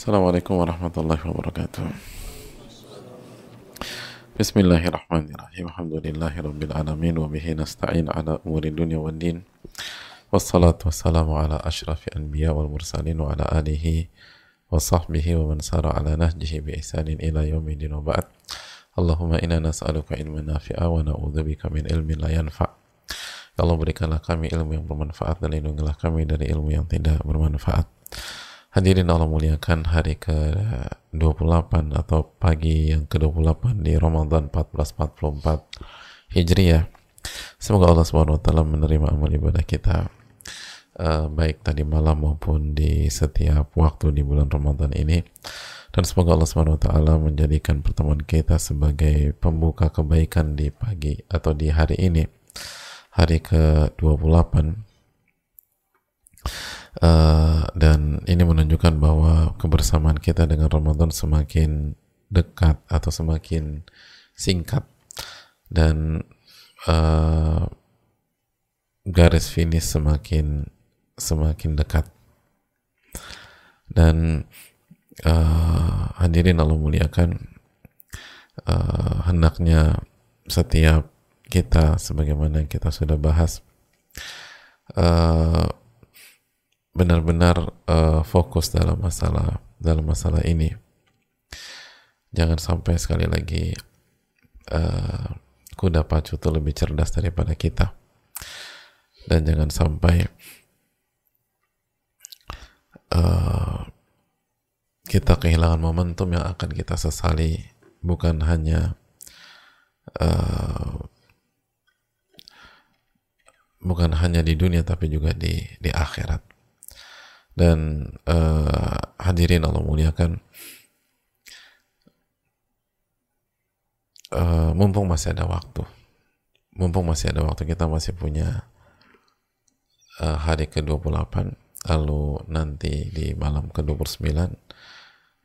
Assalamualaikum warahmatullahi wabarakatuh. Bismillahirrahmanirrahim. Alhamdulillahirabbil alamin wa bihi nasta'in ala umuri dunya wad din. Wassalatu wassalamu ala asyrafil anbiya wal mursalin wa ala alihi wa sahbihi wa man sara ala nahjihi bi ihsanin ila yaumil ba'd. Allahumma inna nas'aluka ilman nafi'a. Hadirin Allah muliakan hari ke-28 atau pagi yang ke-28 di Ramadan 1444 Hijriah. Semoga Allah Subhanahu wa taala menerima amal ibadah kita uh, baik tadi malam maupun di setiap waktu di bulan Ramadan ini. Dan semoga Allah Subhanahu wa taala menjadikan pertemuan kita sebagai pembuka kebaikan di pagi atau di hari ini. Hari ke-28 Uh, dan ini menunjukkan bahwa kebersamaan kita dengan Ramadan semakin dekat atau semakin singkat. Dan uh, garis finish semakin semakin dekat. Dan uh, hadirin Allah muliakan uh, hendaknya setiap kita sebagaimana kita sudah bahas uh, benar-benar uh, fokus dalam masalah dalam masalah ini. Jangan sampai sekali lagi uh, kuda pacu itu lebih cerdas daripada kita. Dan jangan sampai uh, kita kehilangan momentum yang akan kita sesali. Bukan hanya uh, bukan hanya di dunia tapi juga di di akhirat dan uh, hadirin Allah muliakan. Uh, mumpung masih ada waktu. Mumpung masih ada waktu kita masih punya uh, hari ke-28. Lalu nanti di malam ke-29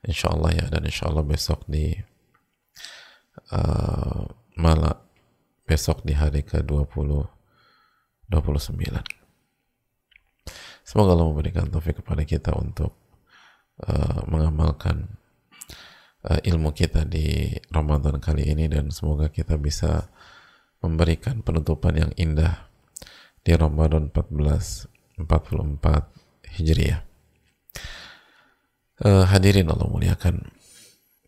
insya Allah ya dan insya Allah besok di uh, malam besok di hari ke-20 29 Semoga Allah memberikan taufik kepada kita untuk uh, mengamalkan uh, ilmu kita di Ramadan kali ini dan semoga kita bisa memberikan penutupan yang indah di Ramadan 1444 Hijriah. Uh, hadirin Allah muliakan.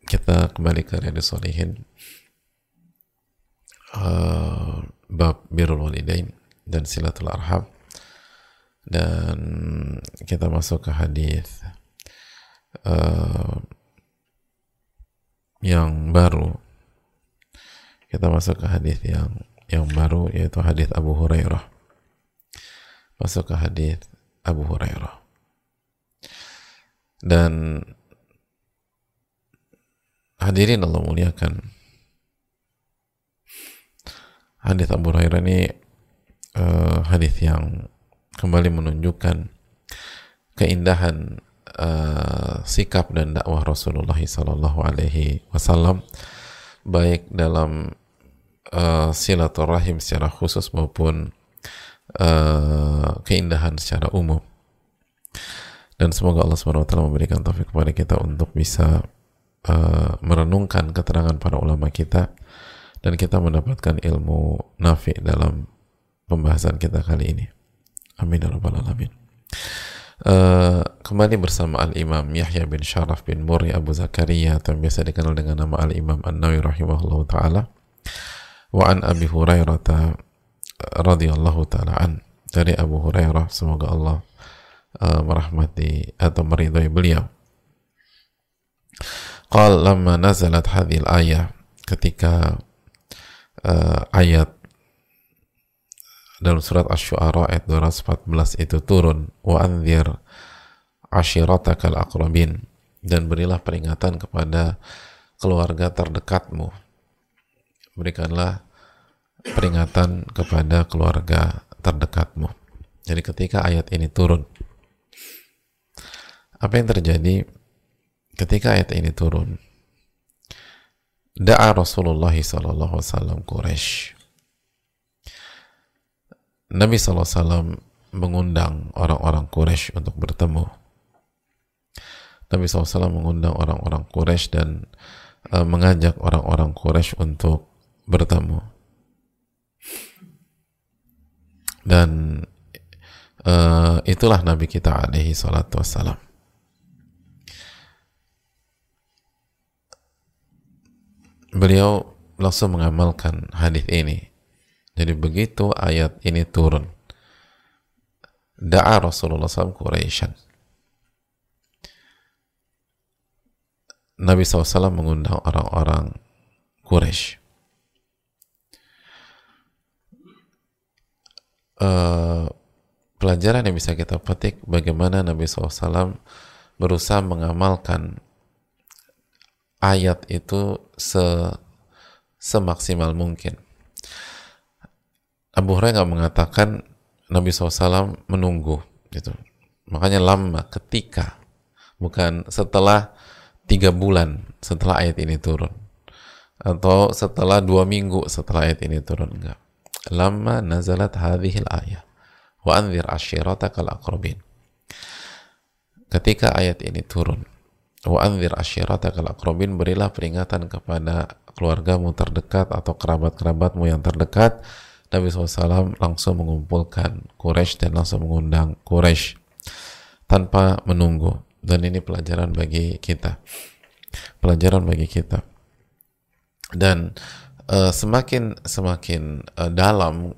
Kita kembali ke Riyadus Solihin uh, bab birrul walidain dan silatul arham dan kita masuk ke hadis uh, yang baru. Kita masuk ke hadis yang yang baru yaitu hadis Abu Hurairah. Masuk ke hadis Abu Hurairah. Dan hadirin Allah muliakan. Hadis Abu Hurairah ini uh, hadis yang kembali menunjukkan keindahan uh, sikap dan dakwah Rasulullah Sallallahu Alaihi Wasallam baik dalam uh, silaturahim secara khusus maupun uh, keindahan secara umum dan semoga Allah SWT memberikan taufik kepada kita untuk bisa uh, merenungkan keterangan para ulama kita dan kita mendapatkan ilmu nafi dalam pembahasan kita kali ini. Amin ya rabbal alamin. Uh, kembali bersama Al-Imam Yahya bin Sharaf bin Muri Abu Zakaria atau biasa dikenal dengan nama Al-Imam An-Nawi rahimahullah ta'ala wa an Abi Hurairah radhiyallahu ta'ala an dari Abu Hurairah semoga Allah uh, merahmati atau meridhai beliau Qal lama nazalat hadhil ayah ketika uh, ayat dalam surat Asy-Syu'ara ayat 214 itu turun wa anzir ashiratakal aqrabin dan berilah peringatan kepada keluarga terdekatmu. Berikanlah peringatan kepada keluarga terdekatmu. Jadi ketika ayat ini turun apa yang terjadi? Ketika ayat ini turun da'a Rasulullah sallallahu alaihi Nabi SAW mengundang orang-orang Quraisy untuk bertemu Nabi SAW mengundang orang-orang Quraisy dan uh, mengajak orang-orang Quraisy untuk bertemu. Dan uh, itulah Nabi kita alaihi salatu wassalam. Beliau langsung mengamalkan hadis ini. Jadi begitu ayat ini turun, da'a Rasulullah SAW Quraisyan. Nabi SAW mengundang orang-orang Quraisy. Uh, pelajaran yang bisa kita petik bagaimana Nabi SAW berusaha mengamalkan ayat itu se semaksimal mungkin. Abu Hurairah mengatakan Nabi SAW menunggu gitu. Makanya lama ketika bukan setelah tiga bulan setelah ayat ini turun. Atau setelah dua minggu setelah ayat ini turun enggak. Lama nazalat hadhil ayat wa anzir ashiratakal aqrabin. Ketika ayat ini turun wa anzir ashiratakal aqrabin berilah peringatan kepada keluargamu terdekat atau kerabat-kerabatmu yang terdekat Nabi SAW langsung mengumpulkan Quraisy dan langsung mengundang Quraisy tanpa menunggu. Dan ini pelajaran bagi kita. Pelajaran bagi kita. Dan uh, semakin semakin uh, dalam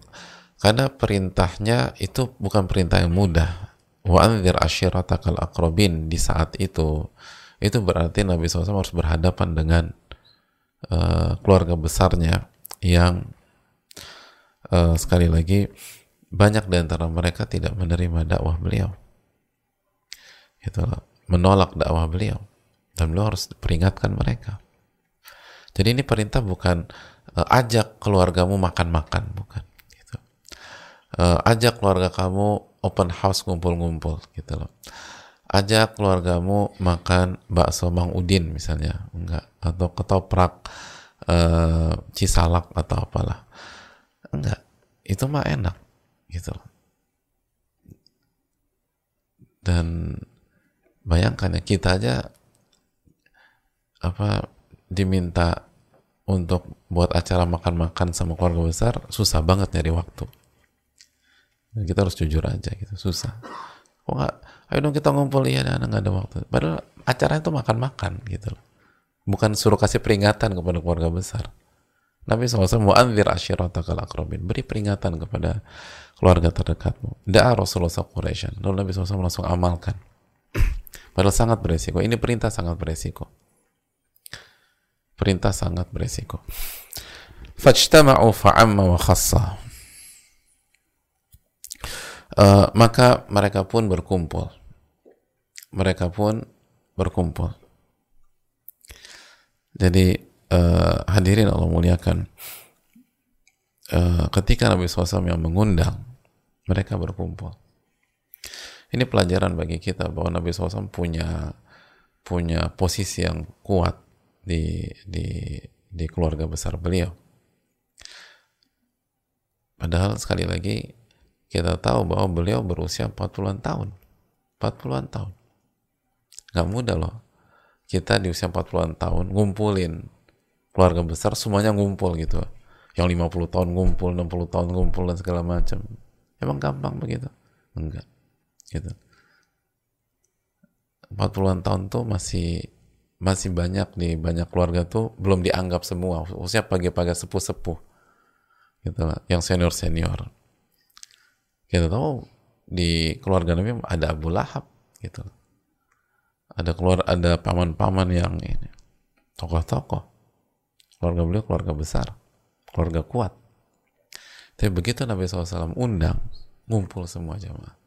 karena perintahnya itu bukan perintah yang mudah. Wa anzir ashiratakal akrobin di saat itu itu berarti Nabi SAW harus berhadapan dengan uh, keluarga besarnya yang uh, sekali lagi banyak di antara mereka tidak menerima dakwah beliau. Gitu menolak dakwah beliau. Dan beliau harus peringatkan mereka. Jadi ini perintah bukan uh, ajak keluargamu makan-makan bukan. Gitu. Uh, ajak keluarga kamu open house ngumpul-ngumpul gitu loh. Ajak keluargamu makan bakso Mang Udin misalnya. Enggak. Atau ketoprak uh, cisalak atau apalah enggak. Itu mah enak gitu dan bayangkan ya kita aja apa diminta untuk buat acara makan-makan sama keluarga besar susah banget nyari waktu. Dan kita harus jujur aja gitu susah. Kok nggak ayo dong kita ngumpul ya dan nggak ada waktu. Padahal acaranya itu makan-makan gitu bukan suruh kasih peringatan kepada keluarga besar Nabi SAW mu'anzir ashiratakal akrabin. Beri peringatan kepada keluarga terdekatmu. Da'a Rasulullah Quraisyan. Lalu Nabi SAW langsung amalkan. Padahal sangat beresiko. Ini perintah sangat beresiko. Perintah sangat beresiko. Fajtama'u fa'amma wa khassa. Uh, maka mereka pun berkumpul. Mereka pun berkumpul. Jadi uh, hadirin Allah muliakan. Uh, ketika Nabi SAW yang mengundang mereka berkumpul. Ini pelajaran bagi kita bahwa Nabi SAW punya punya posisi yang kuat di di di keluarga besar beliau. Padahal sekali lagi kita tahu bahwa beliau berusia 40-an tahun. 40-an tahun. Nggak mudah loh. Kita di usia 40-an tahun ngumpulin keluarga besar semuanya ngumpul gitu. Yang 50 tahun ngumpul 60 tahun ngumpul dan segala macam. Emang gampang begitu? Enggak. Gitu. 40-an tahun tuh masih masih banyak di banyak keluarga tuh belum dianggap semua. Khususnya pagi-pagi sepuh-sepuh. Gitu lah yang senior-senior. Kita tahu di keluarga Nabi ada Abu Lahab gitu. Ada keluar ada paman-paman yang ini. Tokoh-tokoh keluarga beliau keluarga besar. Keluarga kuat. Tapi begitu Nabi SAW undang ngumpul semua jamaah.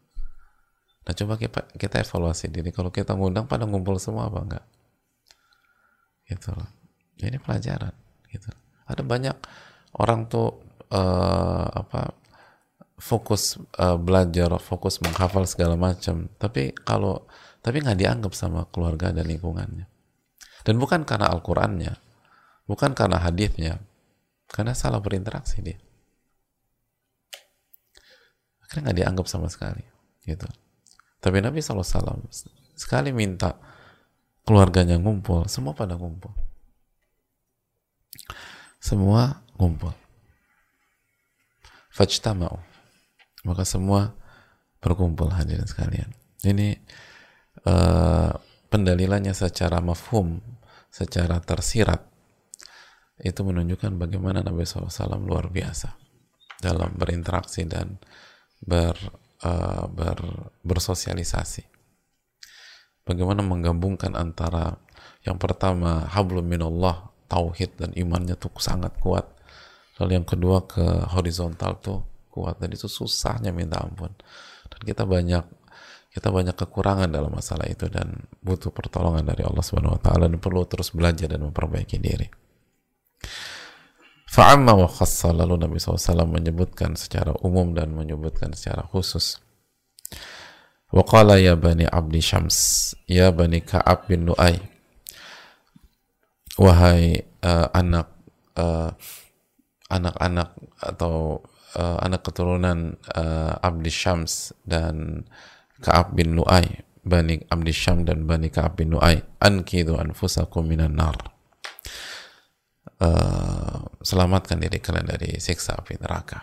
Nah coba kita, kita evaluasi diri. Kalau kita ngundang pada ngumpul semua apa enggak? Gitu loh. Ya, ini pelajaran gitu. Ada banyak orang tuh uh, apa fokus uh, belajar fokus menghafal segala macam. Tapi kalau tapi nggak dianggap sama keluarga dan lingkungannya. Dan bukan karena Al-Qurannya bukan karena hadisnya karena salah berinteraksi dia akhirnya nggak dianggap sama sekali gitu tapi Nabi SAW sekali minta keluarganya ngumpul, semua pada ngumpul. Semua ngumpul. Fajtama'u. Maka semua berkumpul hadirin sekalian. Ini uh, pendalilannya secara mafhum, secara tersirat, itu menunjukkan bagaimana Nabi SAW luar biasa dalam berinteraksi dan ber, uh, ber, bersosialisasi. Bagaimana menggabungkan antara yang pertama hablum minallah tauhid dan imannya tuh sangat kuat. Lalu yang kedua ke horizontal tuh kuat dan itu susahnya minta ampun. Dan kita banyak kita banyak kekurangan dalam masalah itu dan butuh pertolongan dari Allah Subhanahu wa taala dan perlu terus belajar dan memperbaiki diri. Fa'amma wa khassa lalu Nabi SAW menyebutkan secara umum dan menyebutkan secara khusus. Waqala ya bani abdi syams, ya bani Ka'ab bin Nu'ay. Wahai uh, anak uh, anak-anak atau uh, anak keturunan uh, Abdi Syams dan Ka'ab bin Nu'ay Bani Abdi Syam dan Bani Ka'ab bin Nu'ay Ankidu anfusakum minan nar uh, Selamatkan diri kalian dari siksa api neraka.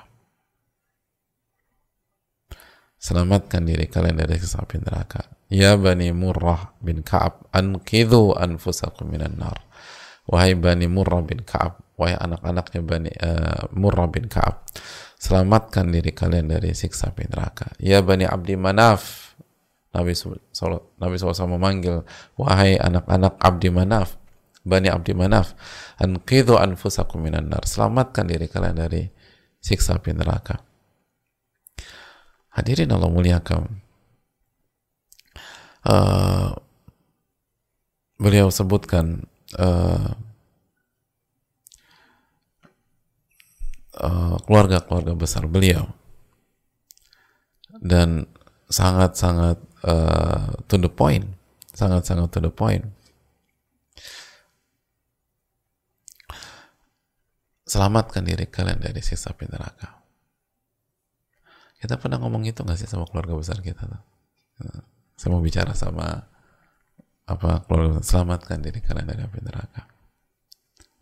Selamatkan diri kalian dari siksa api neraka. Ya Bani Murrah bin Ka'ab Ankidu anfusakum minan nar. Wahai Bani Murrah bin Ka'ab Wahai anak-anaknya Bani uh, Murrah bin Ka'ab Selamatkan diri kalian dari siksa api neraka. Ya Bani Abdi Manaf Nabi Nabi SAW memanggil, wahai anak-anak Abdi Manaf, Bani Abdi Manaf, anqidhu anfusakum minan nar. Selamatkan diri kalian dari siksa api neraka. Hadirin Allah muliakan. Uh, beliau sebutkan uh, keluarga-keluarga besar beliau dan sangat-sangat uh, to the point, sangat-sangat to the point. Selamatkan diri kalian dari siksa api neraka. Kita pernah ngomong itu nggak sih sama keluarga besar kita tuh? Saya mau bicara sama apa keluarga besar. Selamatkan diri kalian dari api neraka.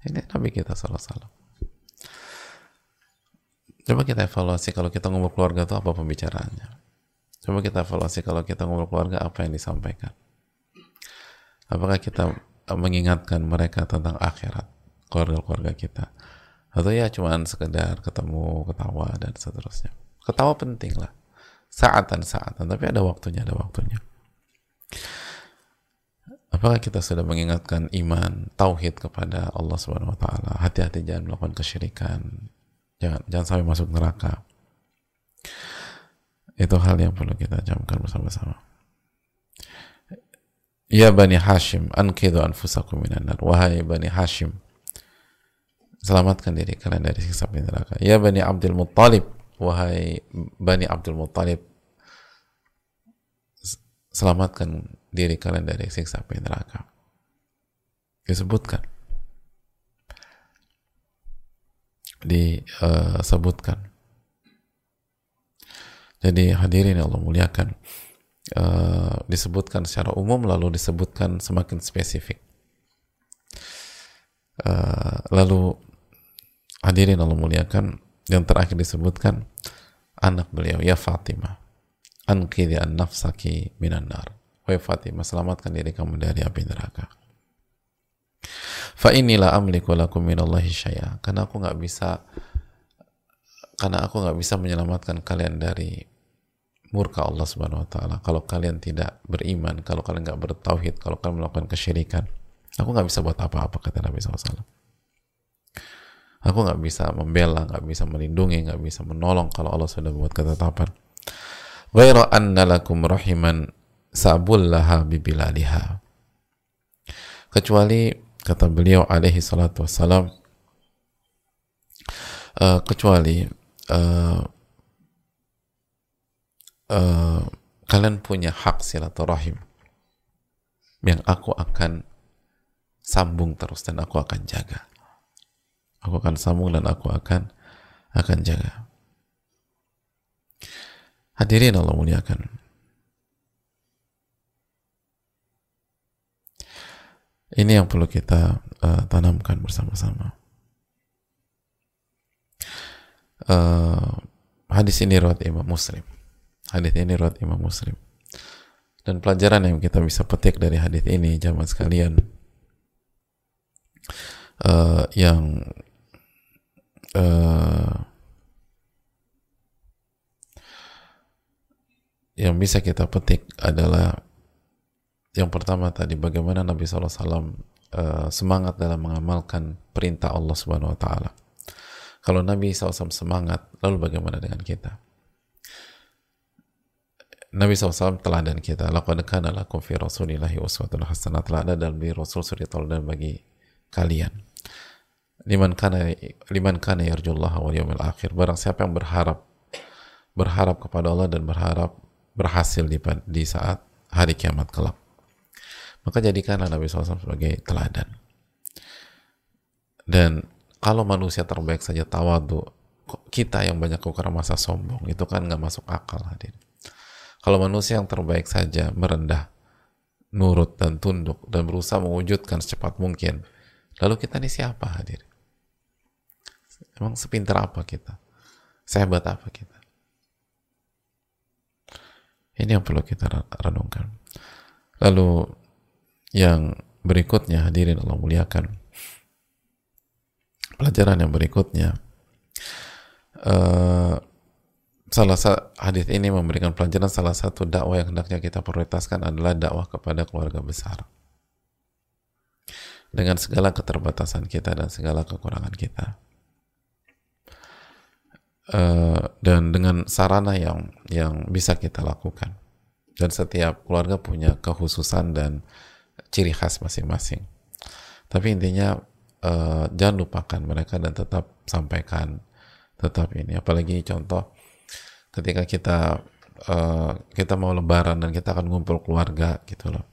Ini Nabi kita salah salah. Coba kita evaluasi kalau kita ngomong keluarga itu apa pembicaraannya. Coba kita evaluasi kalau kita ngobrol keluarga apa yang disampaikan. Apakah kita mengingatkan mereka tentang akhirat keluarga-keluarga kita atau ya cuman sekedar ketemu ketawa dan seterusnya. Ketawa penting lah. Saatan saatan tapi ada waktunya ada waktunya. Apakah kita sudah mengingatkan iman tauhid kepada Allah Subhanahu wa taala? Hati-hati jangan melakukan kesyirikan. Jangan jangan sampai masuk neraka. Itu hal yang perlu kita camkan bersama-sama. Ya Bani Hashim, ankidu anfusakum minan nar. Wahai Bani Hashim, selamatkan diri kalian dari siksa api neraka. Ya Bani Abdul Muttalib, wahai Bani Abdul Muttalib, selamatkan diri kalian dari siksa api neraka. Disebutkan. Disebutkan. Jadi hadirin Allah muliakan uh, disebutkan secara umum lalu disebutkan semakin spesifik. Uh, lalu hadirin Allah muliakan yang terakhir disebutkan anak beliau ya Fatimah anqidhi an nafsaki minan nar wahai Fatimah selamatkan diri kamu dari api neraka fa inilah amliku lakum minallahi syai'a karena aku nggak bisa karena aku nggak bisa menyelamatkan kalian dari murka Allah Subhanahu Wa Taala. Kalau kalian tidak beriman, kalau kalian nggak bertauhid, kalau kalian melakukan kesyirikan, aku nggak bisa buat apa-apa kata Nabi SAW. Aku nggak bisa membela, nggak bisa melindungi, nggak bisa menolong kalau Allah sudah buat ketetapan. Ghaira anna lakum rahiman sabullaha. Kecuali kata beliau alaihi salatu wassalam uh, kecuali uh, uh, kalian punya hak silaturahim yang aku akan sambung terus dan aku akan jaga. Aku akan sambung dan aku akan akan jaga. Hadirin Allah muliakan. Ini yang perlu kita uh, tanamkan bersama-sama. Uh, hadis ini riwayat Imam Muslim. Hadis ini riwayat Imam Muslim. Dan pelajaran yang kita bisa petik dari hadis ini, zaman sekalian, uh, yang uh, yang bisa kita petik adalah yang pertama tadi bagaimana Nabi SAW uh, eh, semangat dalam mengamalkan perintah Allah Subhanahu Wa Taala. Kalau Nabi SAW semangat, lalu bagaimana dengan kita? Nabi SAW teladan kita. Laqad kana lakum fi rasulillahi uswatun hasanah. Telah ada dalam diri Rasul suri teladan bagi kalian. Liman kana liman kana yarjullah wal yawmil akhir. Barang siapa yang berharap berharap kepada Allah dan berharap berhasil di, di saat hari kiamat kelak. Maka jadikanlah Nabi SAW sebagai teladan. Dan kalau manusia terbaik saja tawadu, kita yang banyak ukuran masa sombong, itu kan nggak masuk akal hadir. Kalau manusia yang terbaik saja merendah, nurut dan tunduk, dan berusaha mewujudkan secepat mungkin, lalu kita ini siapa hadir? Emang sepintar apa kita? Sehebat apa kita? Ini yang perlu kita renungkan. Lalu yang berikutnya hadirin Allah muliakan. Pelajaran yang berikutnya uh, salah satu hadis ini memberikan pelajaran salah satu dakwah yang hendaknya kita prioritaskan adalah dakwah kepada keluarga besar. Dengan segala keterbatasan kita dan segala kekurangan kita. Eh, dan dengan sarana yang yang bisa kita lakukan. Dan setiap keluarga punya kekhususan dan ciri khas masing-masing. Tapi intinya uh, jangan lupakan mereka dan tetap sampaikan tetap ini. Apalagi contoh ketika kita uh, kita mau lebaran dan kita akan ngumpul keluarga gitu loh.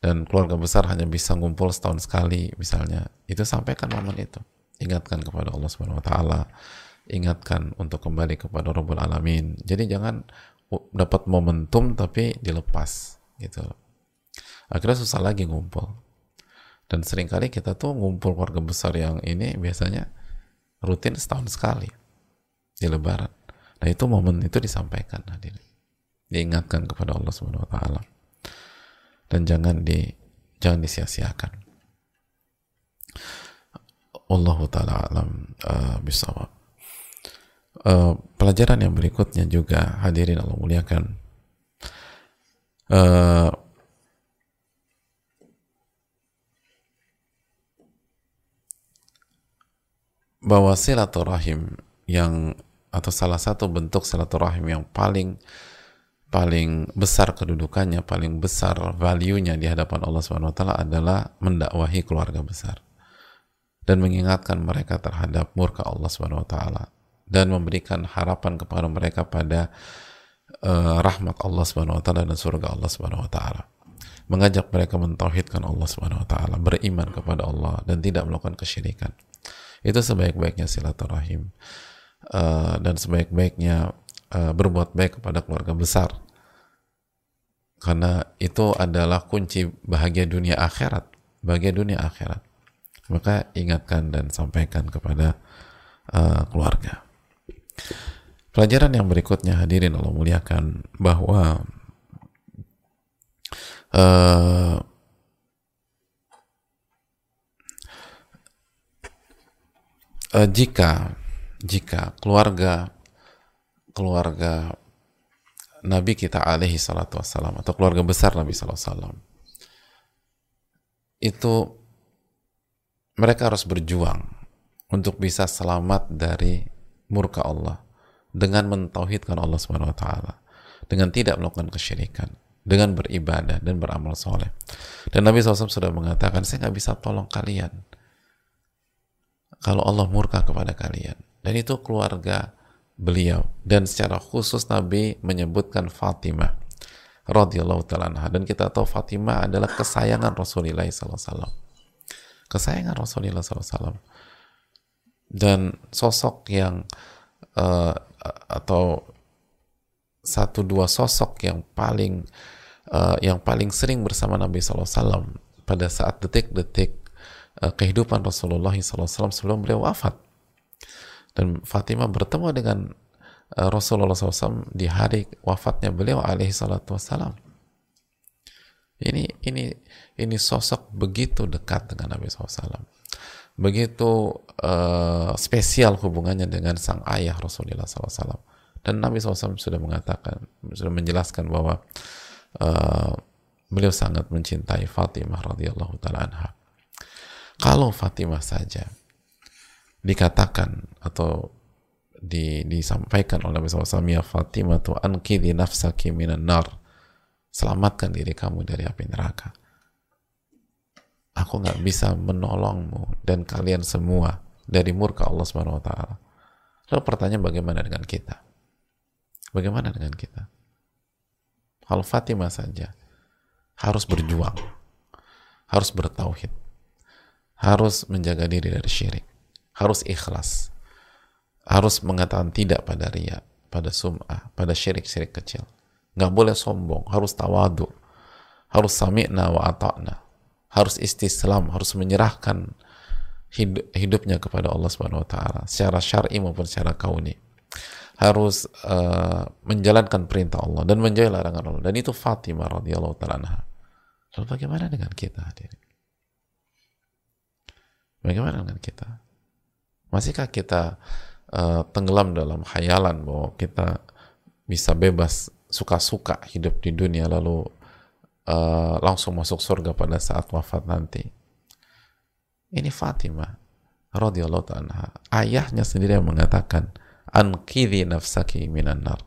Dan keluarga besar hanya bisa ngumpul setahun sekali misalnya. Itu sampaikan momen itu. Ingatkan kepada Allah Subhanahu Wa Taala ingatkan untuk kembali kepada Rabbul Alamin. Jadi jangan dapat momentum tapi dilepas gitu. Akhirnya susah lagi ngumpul. Dan sering kali kita tuh ngumpul keluarga besar yang ini biasanya rutin setahun sekali di lebaran. Nah itu momen itu disampaikan hadirin. Diingatkan kepada Allah Subhanahu wa taala. Dan jangan di jangan disia-siakan. Allah taala alam uh, bisawab. Uh, pelajaran yang berikutnya juga hadirin Allah muliakan. Uh, bahwa silaturahim yang atau salah satu bentuk silaturahim yang paling paling besar kedudukannya, paling besar value-nya di hadapan Allah Subhanahu wa taala adalah mendakwahi keluarga besar dan mengingatkan mereka terhadap murka Allah Subhanahu wa taala dan memberikan harapan kepada mereka pada uh, rahmat Allah Subhanahu wa taala dan surga Allah Subhanahu wa taala. Mengajak mereka mentauhidkan Allah Subhanahu wa taala, beriman kepada Allah dan tidak melakukan kesyirikan. Itu sebaik-baiknya silaturahim. Uh, dan sebaik-baiknya uh, berbuat baik kepada keluarga besar. Karena itu adalah kunci bahagia dunia akhirat, bahagia dunia akhirat. Maka ingatkan dan sampaikan kepada uh, keluarga. Pelajaran yang berikutnya hadirin Allah muliakan bahwa uh, uh, jika jika keluarga keluarga Nabi kita alaihi salatu wassalam atau keluarga besar Nabi wasallam itu mereka harus berjuang untuk bisa selamat dari murka Allah dengan mentauhidkan Allah Subhanahu wa taala dengan tidak melakukan kesyirikan dengan beribadah dan beramal soleh. Dan Nabi SAW sudah mengatakan saya nggak bisa tolong kalian kalau Allah murka kepada kalian. Dan itu keluarga beliau. Dan secara khusus Nabi menyebutkan Fatimah radhiyallahu taala dan kita tahu Fatimah adalah kesayangan Rasulullah SAW kesayangan Rasulullah SAW dan sosok yang uh, atau satu dua sosok yang paling uh, yang paling sering bersama Nabi SAW pada saat detik-detik uh, kehidupan Rasulullah SAW sebelum beliau wafat. Dan Fatimah bertemu dengan uh, Rasulullah SAW di hari wafatnya beliau alaihi salatu wassalam. Ini ini ini sosok begitu dekat dengan Nabi SAW. Begitu uh, spesial hubungannya dengan sang ayah Rasulullah SAW. Dan Nabi SAW sudah mengatakan, sudah menjelaskan bahwa uh, beliau sangat mencintai Fatimah radhiyallahu taala anha. Kalau Fatimah saja dikatakan atau di, disampaikan oleh Nabi SAW, ya Fatimah tu di nafsaki minan nar. Selamatkan diri kamu dari api neraka. Aku nggak bisa menolongmu dan kalian semua dari murka Allah Subhanahu wa taala. Lalu pertanyaan bagaimana dengan kita? Bagaimana dengan kita? Kalau Fatimah saja harus berjuang, harus bertauhid, harus menjaga diri dari syirik, harus ikhlas, harus mengatakan tidak pada ria, pada sum'ah, pada syirik-syirik kecil. Nggak boleh sombong, harus tawadu, harus sami'na wa ata'na, harus istislam, harus menyerahkan hidupnya kepada Allah Subhanahu wa taala secara syar'i maupun secara kauni harus uh, menjalankan perintah Allah dan menjauhi larangan Allah dan itu Fatimah radhiyallahu taala. Lalu bagaimana dengan kita hadirin? Bagaimana dengan kita? Masihkah kita uh, tenggelam dalam khayalan bahwa kita bisa bebas suka-suka hidup di dunia lalu uh, langsung masuk surga pada saat wafat nanti? Ini Fatimah radhiyallahu taala ayahnya sendiri yang mengatakan ankidhi nafsaki minan nar.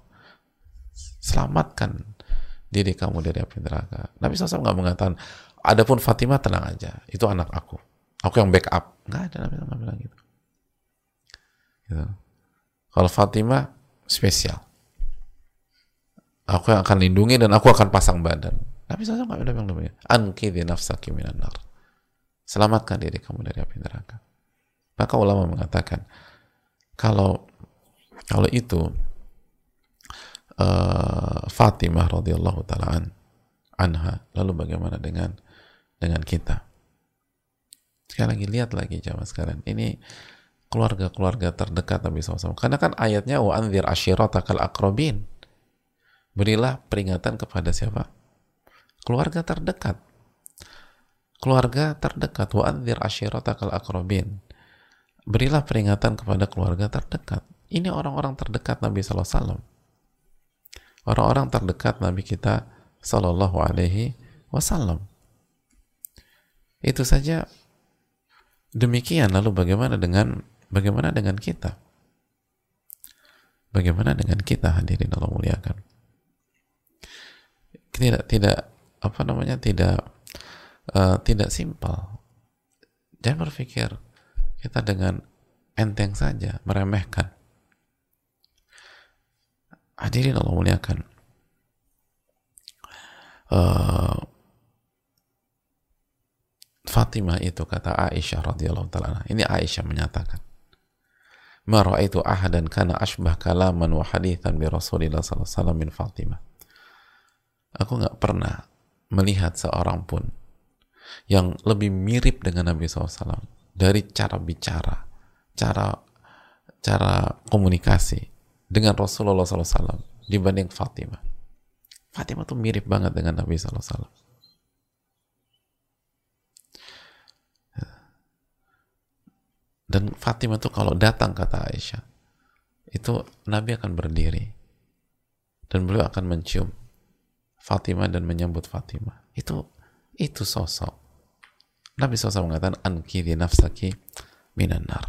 Selamatkan diri kamu dari api neraka. Nabi SAW nggak mengatakan adapun Fatimah tenang aja itu anak aku. Aku yang backup. Nggak ada Nabi SAW bilang gitu. gitu. Kalau Fatimah spesial. Aku yang akan lindungi dan aku akan pasang badan. Nabi SAW nggak bilang demikian ankidhi nafsaki minan nar selamatkan diri kamu dari api neraka maka ulama mengatakan kalau kalau itu uh, Fatimah radhiyallahu taala anha, lalu bagaimana dengan dengan kita? Sekali lagi lihat lagi jamaah sekalian. Ini keluarga-keluarga terdekat Nabi SAW. Karena kan ayatnya wa anzir ashiratakal akrobin. Berilah peringatan kepada siapa? Keluarga terdekat. Keluarga terdekat wa anzir ashiratakal akrobin. Berilah peringatan kepada keluarga terdekat. Ini orang-orang terdekat Nabi SAW. Orang-orang terdekat Nabi kita Sallallahu Alaihi Wasallam. Itu saja demikian. Lalu bagaimana dengan bagaimana dengan kita? Bagaimana dengan kita hadirin Allah muliakan? Tidak tidak apa namanya tidak uh, tidak simpel. Jangan berpikir kita dengan enteng saja meremehkan Hadirin Allah muliakan. Uh, Fatimah itu kata Aisyah radhiyallahu taala. Ini Aisyah menyatakan, "Ma ra'aitu ahadan kana ashbah kalaman wa hadithan bi Rasulillah sallallahu alaihi wasallam min Fatimah." Aku nggak pernah melihat seorang pun yang lebih mirip dengan Nabi SAW dari cara bicara, cara cara komunikasi, dengan Rasulullah SAW dibanding Fatimah. Fatimah tuh mirip banget dengan Nabi SAW. Dan Fatimah tuh kalau datang kata Aisyah, itu Nabi akan berdiri dan beliau akan mencium Fatimah dan menyambut Fatimah. Itu itu sosok. Nabi SAW mengatakan di nafsaki minan nar.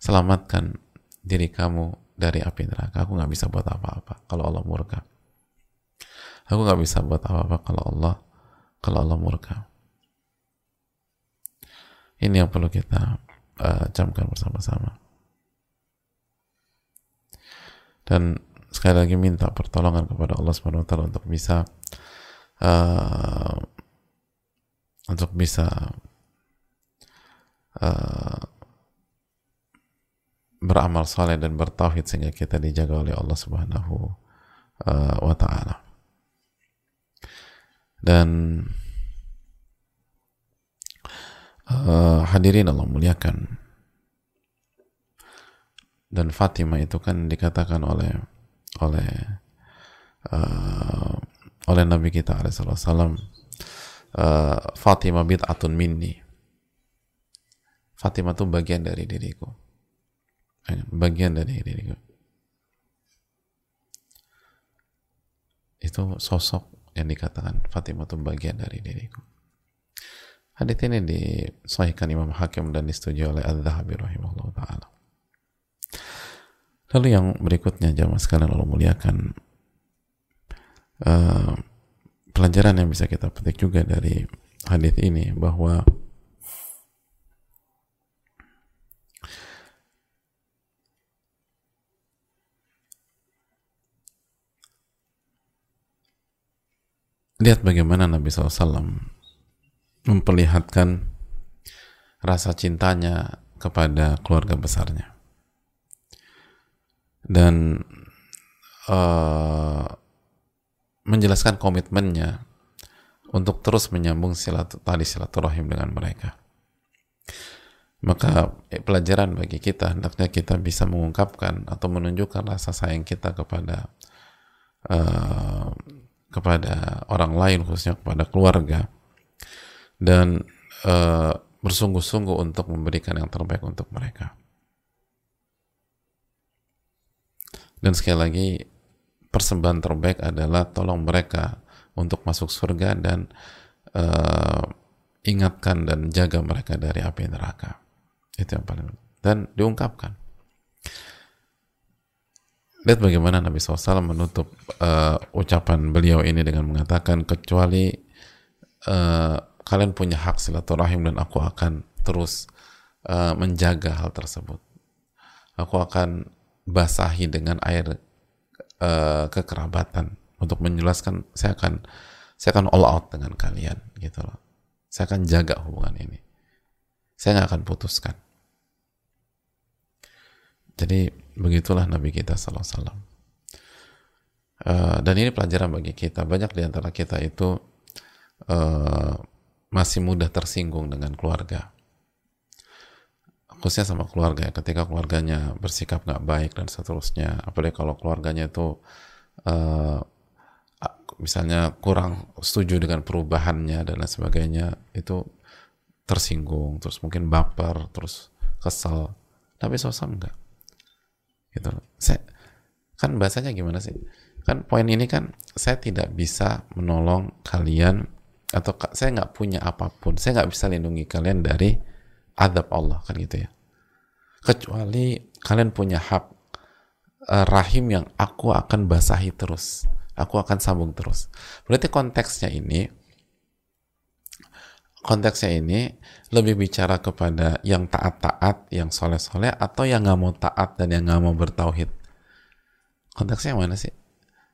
Selamatkan diri kamu dari api neraka. Aku nggak bisa buat apa-apa kalau Allah murka. Aku nggak bisa buat apa-apa kalau Allah kalau Allah murka. Ini yang perlu kita uh, camkan bersama-sama. Dan sekali lagi minta pertolongan kepada Allah Subhanahu wa taala untuk bisa uh, untuk bisa uh, beramal saleh dan bertauhid sehingga kita dijaga oleh Allah Subhanahu uh, wa taala. Dan uh, hadirin Allah muliakan dan Fatimah itu kan dikatakan oleh oleh uh, oleh Nabi kita Alaihissalam uh, Fatimah bid'atun minni. Fatimah itu bagian dari diriku. Bagian dari diriku. Itu sosok yang dikatakan Fatimah itu bagian dari diriku. Hadits ini disahihkan Imam Hakim dan disetujui oleh Al-Zahabi rahimahullah ta'ala. Lalu yang berikutnya jamaah sekalian lalu muliakan. Uh, pelajaran yang bisa kita petik juga dari hadis ini bahwa lihat bagaimana Nabi SAW memperlihatkan rasa cintanya kepada keluarga besarnya. Dan uh, menjelaskan komitmennya untuk terus menyambung silat tali silaturahim dengan mereka. Maka eh, pelajaran bagi kita hendaknya kita bisa mengungkapkan atau menunjukkan rasa sayang kita kepada uh, kepada orang lain khususnya kepada keluarga dan uh, bersungguh-sungguh untuk memberikan yang terbaik untuk mereka. Dan sekali lagi persembahan terbaik adalah tolong mereka untuk masuk surga dan uh, ingatkan dan jaga mereka dari api neraka. Itu yang paling dan diungkapkan. Lihat bagaimana Nabi SAW menutup uh, ucapan beliau ini dengan mengatakan kecuali uh, kalian punya hak silaturahim dan aku akan terus uh, menjaga hal tersebut. Aku akan basahi dengan air uh, kekerabatan untuk menjelaskan saya akan saya akan all out dengan kalian gitu loh. Saya akan jaga hubungan ini. Saya nggak akan putuskan. Jadi begitulah Nabi kita Alaihi Wasallam. Uh, dan ini pelajaran bagi kita. Banyak di antara kita itu uh, masih mudah tersinggung dengan keluarga khususnya sama keluarga ya ketika keluarganya bersikap nggak baik dan seterusnya. Apalagi kalau keluarganya itu uh, misalnya kurang setuju dengan perubahannya dan lain sebagainya itu tersinggung terus mungkin baper terus kesel. Tapi sosok enggak gitu saya kan bahasanya gimana sih? Kan poin ini kan saya tidak bisa menolong kalian atau saya nggak punya apa pun. Saya nggak bisa lindungi kalian dari adab Allah kan gitu ya kecuali kalian punya hak uh, rahim yang aku akan basahi terus aku akan sambung terus berarti konteksnya ini konteksnya ini lebih bicara kepada yang taat-taat, yang soleh-soleh, atau yang nggak mau taat dan yang nggak mau bertauhid. Konteksnya yang mana sih?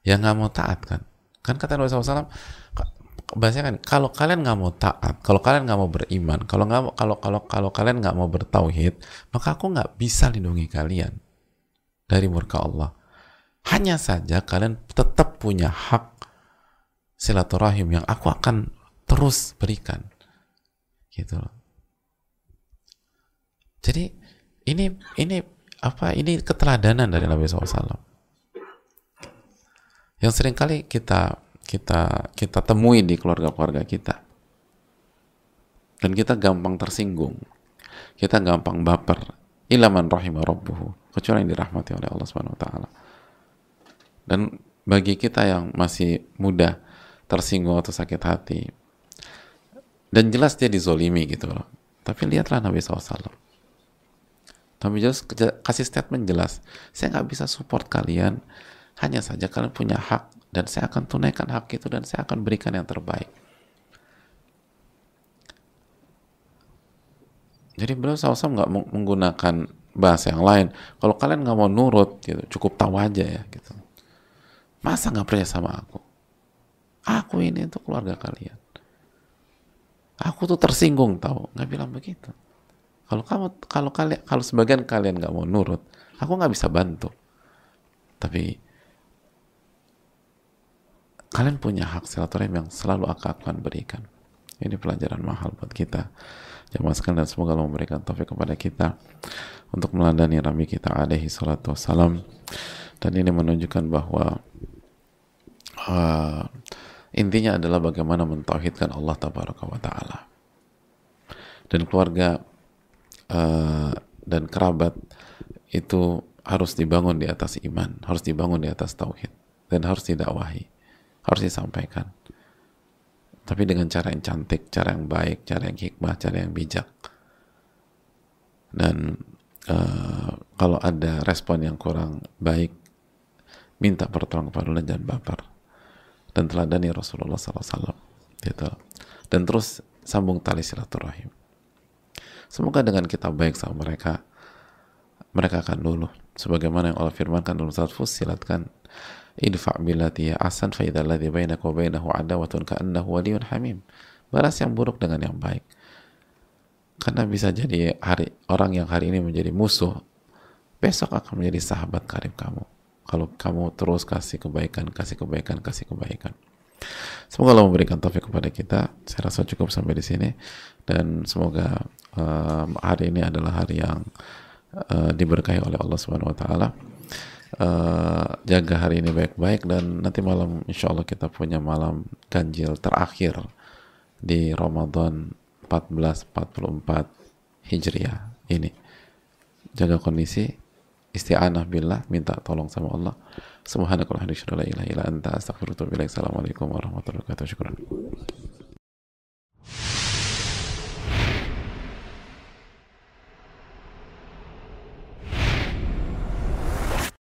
Yang nggak mau taat kan? Kan kata Nabi SAW, bahasanya kan kalau kalian nggak mau taat kalau kalian nggak mau beriman kalau nggak kalau kalau kalau kalian nggak mau bertauhid maka aku nggak bisa lindungi kalian dari murka Allah. Hanya saja kalian tetap punya hak silaturahim yang aku akan terus berikan. Gitu loh. Jadi ini ini apa ini keteladanan dari Nabi SAW yang sering kali kita kita kita temui di keluarga-keluarga kita. Dan kita gampang tersinggung. Kita gampang baper. Ilaman rahimah rabbuhu. Kecuali yang dirahmati oleh Allah Subhanahu wa taala. Dan bagi kita yang masih mudah tersinggung atau sakit hati dan jelas dia dizolimi gitu loh tapi lihatlah Nabi SAW Nabi jelas kasih statement jelas saya nggak bisa support kalian hanya saja kalian punya hak dan saya akan tunaikan hak itu dan saya akan berikan yang terbaik. Jadi beliau SAW nggak menggunakan bahasa yang lain. Kalau kalian nggak mau nurut, gitu, cukup tahu aja ya. Gitu. Masa nggak percaya sama aku? Aku ini untuk keluarga kalian. Aku tuh tersinggung tahu, nggak bilang begitu. Kalau kamu, kalau kalian, kalau sebagian kalian nggak mau nurut, aku nggak bisa bantu. Tapi kalian punya hak silaturahim yang selalu akan berikan. Ini pelajaran mahal buat kita. jamaah dan semoga Allah memberikan taufik kepada kita untuk meladani Nabi kita alaihi salatu wassalam dan ini menunjukkan bahwa uh, intinya adalah bagaimana mentauhidkan Allah tabaraka wa taala dan keluarga uh, dan kerabat itu harus dibangun di atas iman harus dibangun di atas tauhid dan harus didakwahi harus disampaikan tapi dengan cara yang cantik, cara yang baik, cara yang hikmah, cara yang bijak. Dan uh, kalau ada respon yang kurang baik, minta pertolongan kepada Allah dan baper. Dan teladani Rasulullah SAW. Gitu. Dan terus sambung tali silaturahim. Semoga dengan kita baik sama mereka, mereka akan luluh. Sebagaimana yang Allah firmankan dalam surat Fussilat kan, idfa billati asan fa bainaka wa bainahu adawatun ka'annahu waliyyun hamim. Balas yang buruk dengan yang baik. Karena bisa jadi hari orang yang hari ini menjadi musuh besok akan menjadi sahabat karib kamu. Kalau kamu terus kasih kebaikan kasih kebaikan kasih kebaikan. Semoga Allah memberikan taufik kepada kita. Saya rasa cukup sampai di sini. Dan semoga um, hari ini adalah hari yang uh, diberkahi oleh Allah Subhanahu wa taala uh, jaga hari ini baik-baik dan nanti malam insya Allah kita punya malam ganjil terakhir di Ramadan 1444 Hijriah ini. Jaga kondisi isti'anah billah minta tolong sama Allah. Bihamdika la wa warahmatullahi wabarakatuh. Syukran